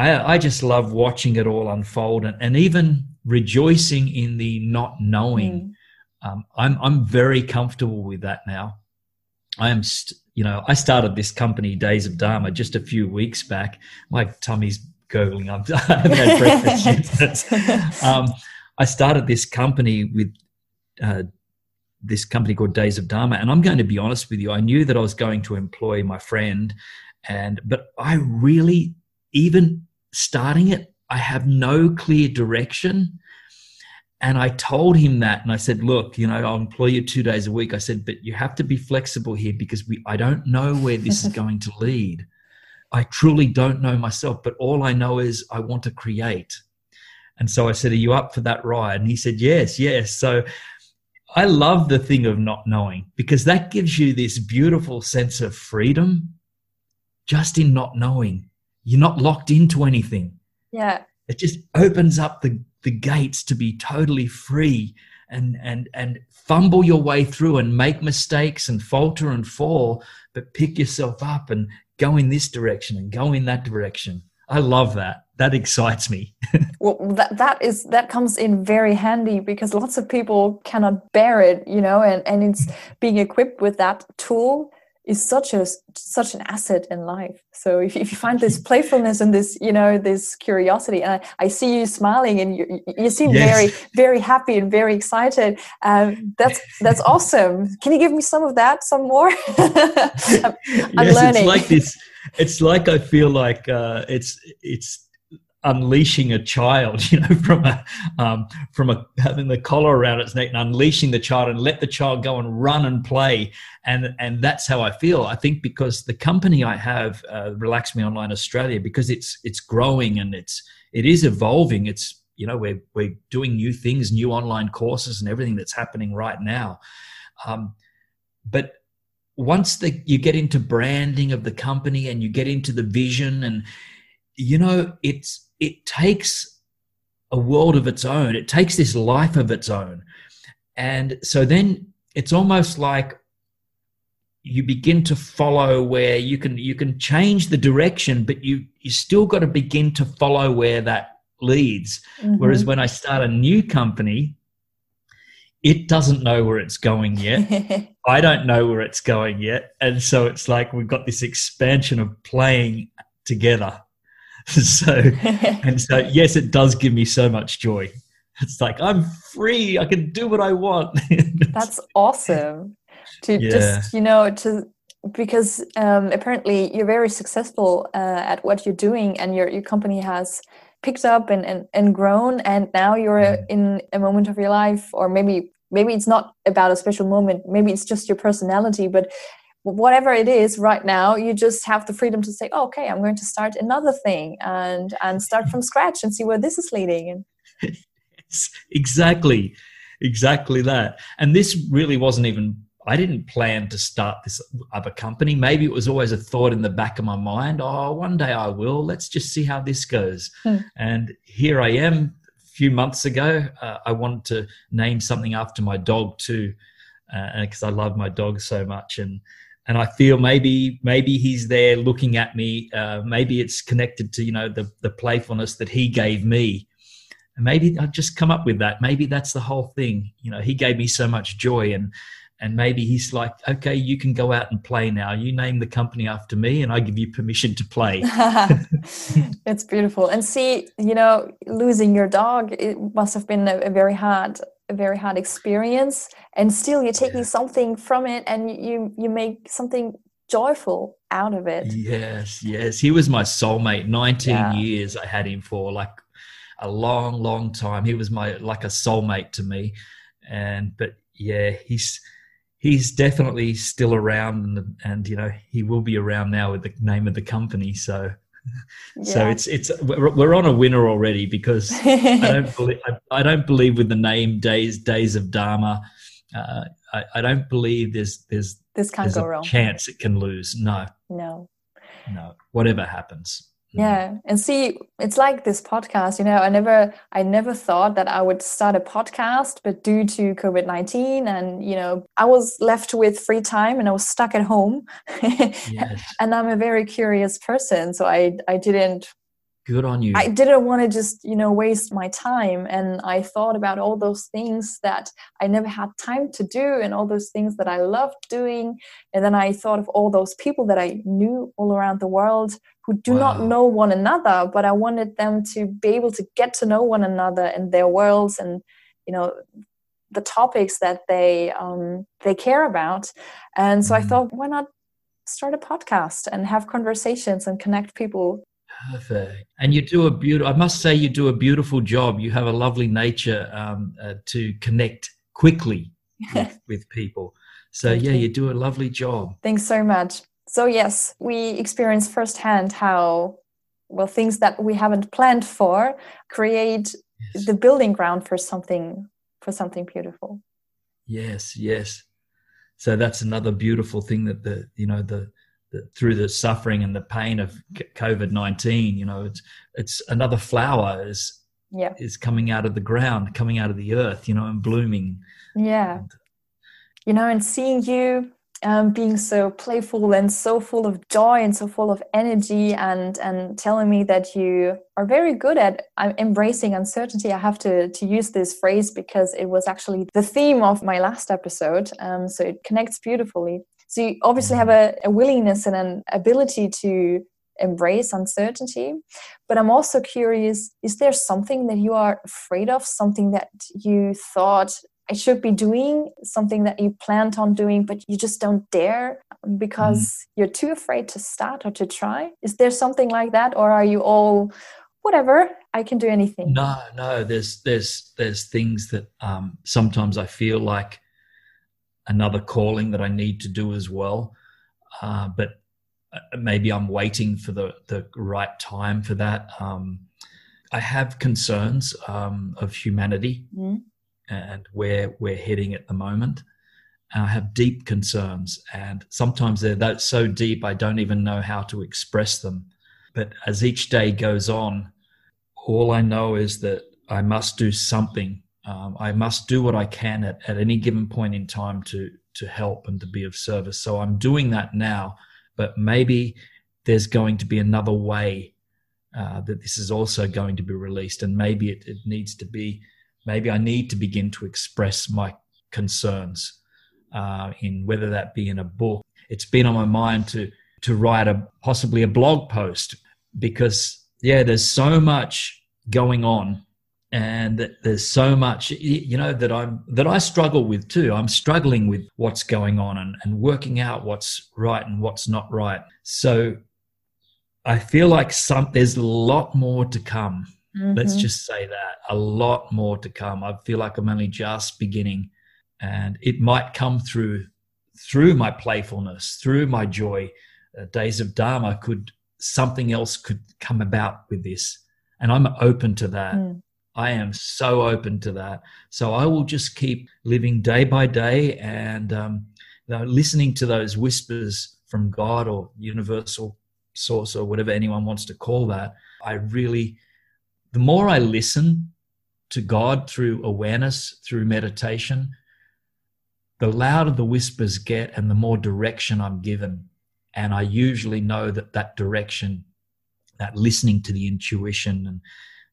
I, I just love watching it all unfold and, and even rejoicing in the not knowing. Mm. Um, I'm I'm very comfortable with that now. I am, st- you know, I started this company, Days of Dharma, just a few weeks back. My tummy's gurgling. I'm, I haven't had breakfast yet. um, I started this company with uh, this company called Days of Dharma, and I'm going to be honest with you. I knew that I was going to employ my friend, and but I really, even starting it, I have no clear direction. And I told him that, and I said, "Look, you know, I'll employ you two days a week." I said, "But you have to be flexible here because we, I don't know where this is going to lead." I truly don't know myself, but all I know is I want to create. And so I said, Are you up for that ride? And he said, Yes, yes. So I love the thing of not knowing because that gives you this beautiful sense of freedom just in not knowing. You're not locked into anything. Yeah. It just opens up the, the gates to be totally free and and and fumble your way through and make mistakes and falter and fall, but pick yourself up and go in this direction and go in that direction. I love that. That excites me. well, that that is that comes in very handy because lots of people cannot bear it, you know, and and it's being equipped with that tool is such a such an asset in life. So if, if you find this playfulness and this you know this curiosity and i, I see you smiling and you, you seem yes. very very happy and very excited um, that's that's awesome. Can you give me some of that some more? I'm, I'm yes, learning. it's like this it's like i feel like uh, it's it's unleashing a child, you know, from a um, from a having the collar around its neck and unleashing the child and let the child go and run and play, and and that's how I feel. I think because the company I have, uh, Relax Me Online Australia, because it's it's growing and it's it is evolving. It's you know we're we're doing new things, new online courses, and everything that's happening right now. Um, but once the, you get into branding of the company and you get into the vision and you know it's it takes a world of its own. It takes this life of its own. And so then it's almost like you begin to follow where you can you can change the direction, but you you still got to begin to follow where that leads. Mm-hmm. Whereas when I start a new company, it doesn't know where it's going yet. I don't know where it's going yet. And so it's like we've got this expansion of playing together. so and so yes it does give me so much joy. It's like i'm free. I can do what i want. That's awesome. To yeah. just you know to because um, apparently you're very successful uh, at what you're doing and your, your company has picked up and, and, and grown and now you're mm. in a moment of your life or maybe maybe it's not about a special moment. Maybe it's just your personality but whatever it is right now you just have the freedom to say oh, okay i'm going to start another thing and and start from scratch and see where this is leading. Yes, exactly. Exactly that. And this really wasn't even i didn't plan to start this other company. Maybe it was always a thought in the back of my mind oh one day i will. Let's just see how this goes. Hmm. and here i am a few months ago uh, i wanted to name something after my dog too because uh, I love my dog so much, and and I feel maybe maybe he's there looking at me. Uh, maybe it's connected to you know the the playfulness that he gave me. And maybe I've just come up with that. Maybe that's the whole thing. You know, he gave me so much joy, and and maybe he's like, okay, you can go out and play now. You name the company after me, and I give you permission to play. it's beautiful. And see, you know, losing your dog, it must have been a, a very hard a very hard experience and still you're taking yeah. something from it and you you make something joyful out of it yes yes he was my soulmate 19 yeah. years i had him for like a long long time he was my like a soulmate to me and but yeah he's he's definitely still around, and, and you know he will be around now with the name of the company. So, yeah. so it's it's we're, we're on a winner already because I don't believe I, I, don't believe with the name Days Days of Dharma. Uh, I, I, don't believe there's there's this can't there's go a wrong. chance it can lose. No, no, no. Whatever happens yeah. Mm-hmm. And see it's like this podcast you know i never i never thought that i would start a podcast but due to covid-19 and you know i was left with free time and i was stuck at home. Yes. and i'm a very curious person so i i didn't good on you. I didn't want to just you know waste my time. And i thought about all those things that i never had time to do and all those things that i loved doing. And then i thought of all those people that i knew all around the world who do wow. not know one another but i wanted them to be able to get to know one another and their worlds and you know the topics that they um, they care about. And so mm. i thought why not start a podcast and have conversations and connect people? Perfect. And you do a beautiful i must say you do a beautiful job. You have a lovely nature um, uh, to connect quickly with, with people. So Thank yeah you. you do a lovely job. Thanks so much so yes we experience firsthand how well things that we haven't planned for create yes. the building ground for something for something beautiful. Yes yes. So that's another beautiful thing that the you know the, the through the suffering and the pain of covid-19 you know it's it's another flower is yeah. is coming out of the ground coming out of the earth you know and blooming. Yeah. And, you know and seeing you um, being so playful and so full of joy and so full of energy and and telling me that you are very good at uh, embracing uncertainty. I have to to use this phrase because it was actually the theme of my last episode um, so it connects beautifully. So you obviously have a, a willingness and an ability to embrace uncertainty but i'm also curious is there something that you are afraid of? Something that you thought I should be doing something that you planned on doing, but you just don't dare because mm. you're too afraid to start or to try? Is there something like that, or are you all whatever? I can do anything. No, no. There's there's there's things that um, sometimes I feel like another calling that I need to do as well, uh, but uh, maybe I'm waiting for the the right time for that. Um, I have concerns um, of humanity. Mm and where we're heading at the moment. I have deep concerns, and sometimes they're that so deep I don't even know how to express them. But as each day goes on, all I know is that I must do something. Um, I must do what I can at, at any given point in time to to help and to be of service. So I'm doing that now, but maybe there's going to be another way uh, that this is also going to be released, and maybe it, it needs to be maybe I need to begin to express my concerns uh, in whether that be in a book. It's been on my mind to to write a possibly a blog post because yeah, there's so much going on and there's so much you know that i'm that i struggle with too. I'm struggling with what's going on and, and working out what's right and what's not right. So i feel like some there's a lot more to come Mm-hmm. Let's just say that a lot more to come. I feel like I'm only just beginning, and it might come through through my playfulness, through my joy. Uh, Days of Dharma could something else could come about with this, and I'm open to that. Mm. I am so open to that. So I will just keep living day by day and um, you know, listening to those whispers from God or universal source or whatever anyone wants to call that. I really the more I listen to God through awareness, through meditation, the louder the whispers get and the more direction I'm given. And I usually know that that direction, that listening to the intuition and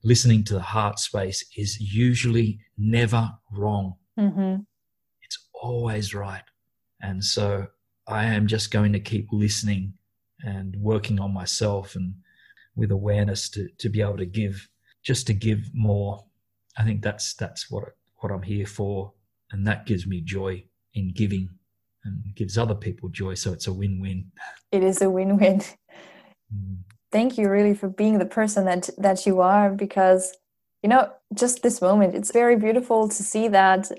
listening to the heart space is usually never wrong. Mm-hmm. It's always right. And so I am just going to keep listening and working on myself and with awareness to, to be able to give just to give more. I think that's that's what what I'm here for, and that gives me joy in giving, and gives other people joy. So it's a win-win. It is a win-win. Mm. Thank you, really, for being the person that that you are, because you know, just this moment, it's very beautiful to see that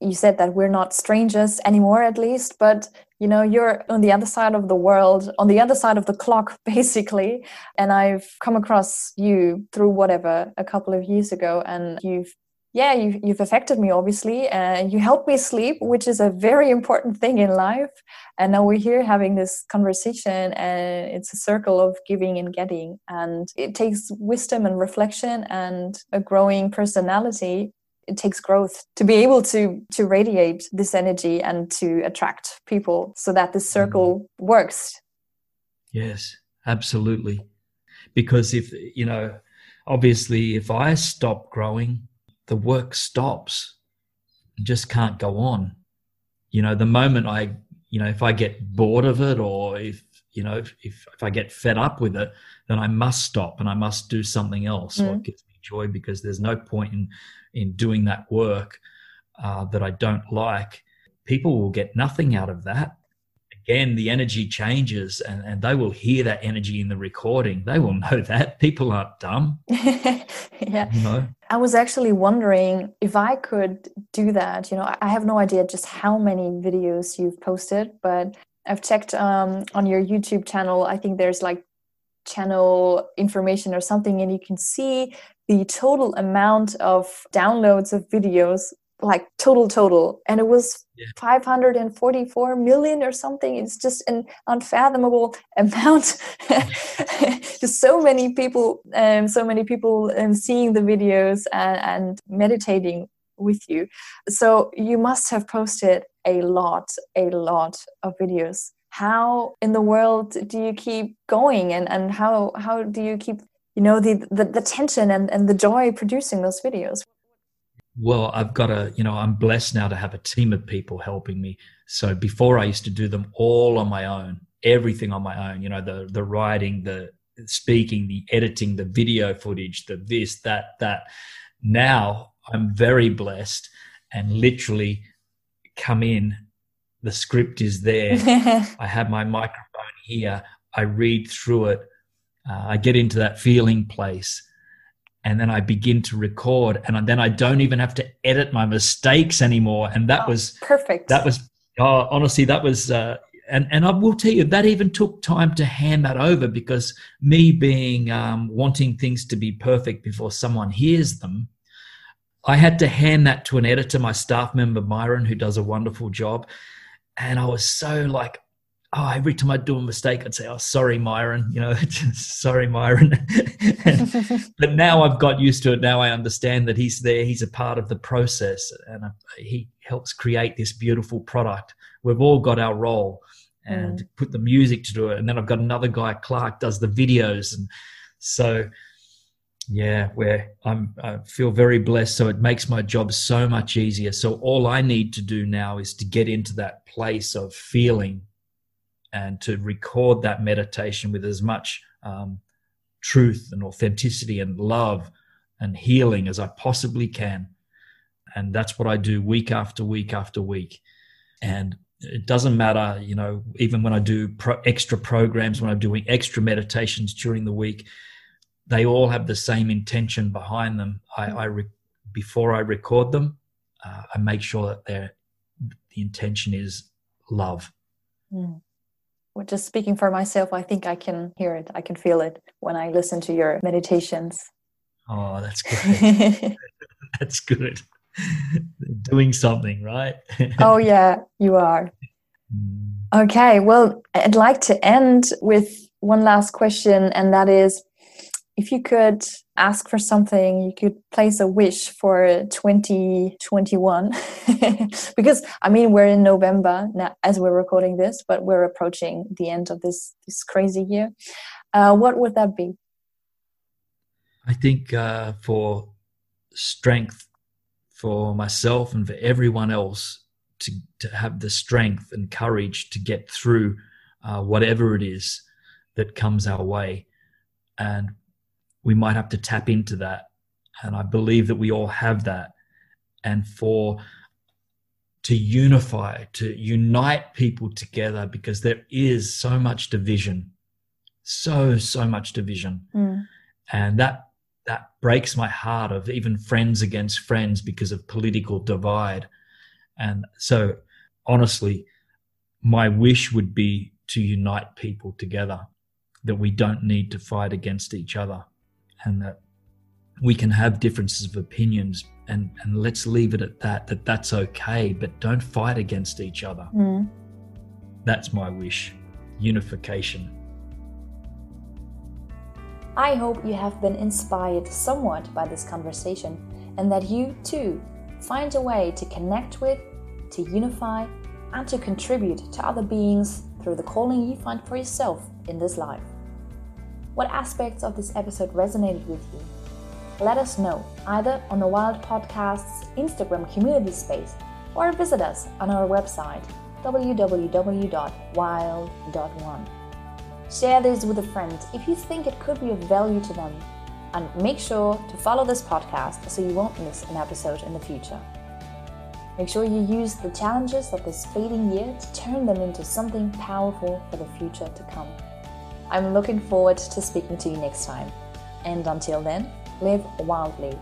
you said that we're not strangers anymore, at least, but you know, you're on the other side of the world, on the other side of the clock, basically. And I've come across you through whatever a couple of years ago, and you've yeah, you, you've affected me, obviously, and you helped me sleep, which is a very important thing in life. And now we're here having this conversation, and it's a circle of giving and getting. And it takes wisdom and reflection and a growing personality. It takes growth to be able to to radiate this energy and to attract people so that this circle mm-hmm. works. Yes, absolutely. Because if you know, obviously, if I stop growing, the work stops. just can't go on. You know, the moment I, you know, if I get bored of it or if, you know, if, if, if I get fed up with it, then I must stop and I must do something else. Mm. What gives me joy because there's no point in, in doing that work uh, that I don't like. People will get nothing out of that again, the energy changes and, and they will hear that energy in the recording. They will know that. People aren't dumb. yeah. You know? I was actually wondering if I could do that. You know, I have no idea just how many videos you've posted, but I've checked um, on your YouTube channel. I think there's like channel information or something, and you can see the total amount of downloads of videos like total total. And it was yeah. 544 million or something. It's just an unfathomable amount. Just so many people um, so many people um, seeing the videos and, and meditating with you. So you must have posted a lot a lot of videos. How in the world do you keep going? And, and how how do you keep you know the, the, the tension and, and the joy producing those videos. Well i've got a you know i'm blessed now to have a team of people helping me. So before i used to do them all on my own everything on my own you know the the writing the speaking the editing the video footage the this that that. Now i'm very blessed and literally come in the script is there. I have my microphone here. I read through it uh, i get into that feeling place and then I begin to record, and then I don't even have to edit my mistakes anymore. And that oh, was perfect. That was oh, honestly, that was. Uh, and, and I will tell you that even took time to hand that over because me being um, wanting things to be perfect before someone hears them, I had to hand that to an editor, my staff member Myron, who does a wonderful job. And I was so like, oh, every time I'd do a mistake, I'd say, oh, sorry, Myron, you know, sorry, Myron. but now I've got used to it. Now I understand that he's there. He's a part of the process and he helps create this beautiful product. We've all got our role and mm. put the music to do it. And then I've got another guy, Clark, does the videos. And so, yeah, where I'm, I feel very blessed. So it makes my job so much easier. So all I need to do now is to get into that place of feeling and to record that meditation with as much um, truth and authenticity and love and healing as I possibly can. And that's what I do week after week after week. And it doesn't matter, you know, even when I do pro- extra programs, when I'm doing extra meditations during the week, they all have the same intention behind them. I, I re- before I record them, uh, I make sure that the intention is love. Mm just speaking for myself, I think I can hear it. I can feel it when I listen to your meditations. Oh, that's good. that's good. Doing something, right? oh, yeah, you are. Mm. Okay, well, I'd like to end with one last question, and that is if you could ask for something, you could place a wish for 2021. because, I mean, we're in November now, as we're recording this, but we're approaching the end of this, this crazy year. Uh, what would that be? I think uh, for strength for myself and for everyone else to, to have the strength and courage to get through uh, whatever it is that comes our way. And we might have to tap into that. And I believe that we all have that. And for to unify, to unite people together, because there is so much division, so, so much division. Mm. And that that breaks my heart of even friends against friends because of political divide. And so, honestly, my wish would be to unite people together, that we don't need to fight against each other, and that we can have differences of opinions and, and let's leave it at that, that that's okay, but don't fight against each other. Mm. That's my wish unification. I hope you have been inspired somewhat by this conversation and that you too find a way to connect with, to unify, and to contribute to other beings through the calling you find for yourself in this life. What aspects of this episode resonated with you? Let us know either on the Wild Podcast's Instagram community space or visit us on our website www.wild.one. Share this with a friend if you think it could be of value to them, and make sure to follow this podcast so you won't miss an episode in the future. Make sure you use the challenges of this fading year to turn them into something powerful for the future to come. I'm looking forward to speaking to you next time. And until then, live wildly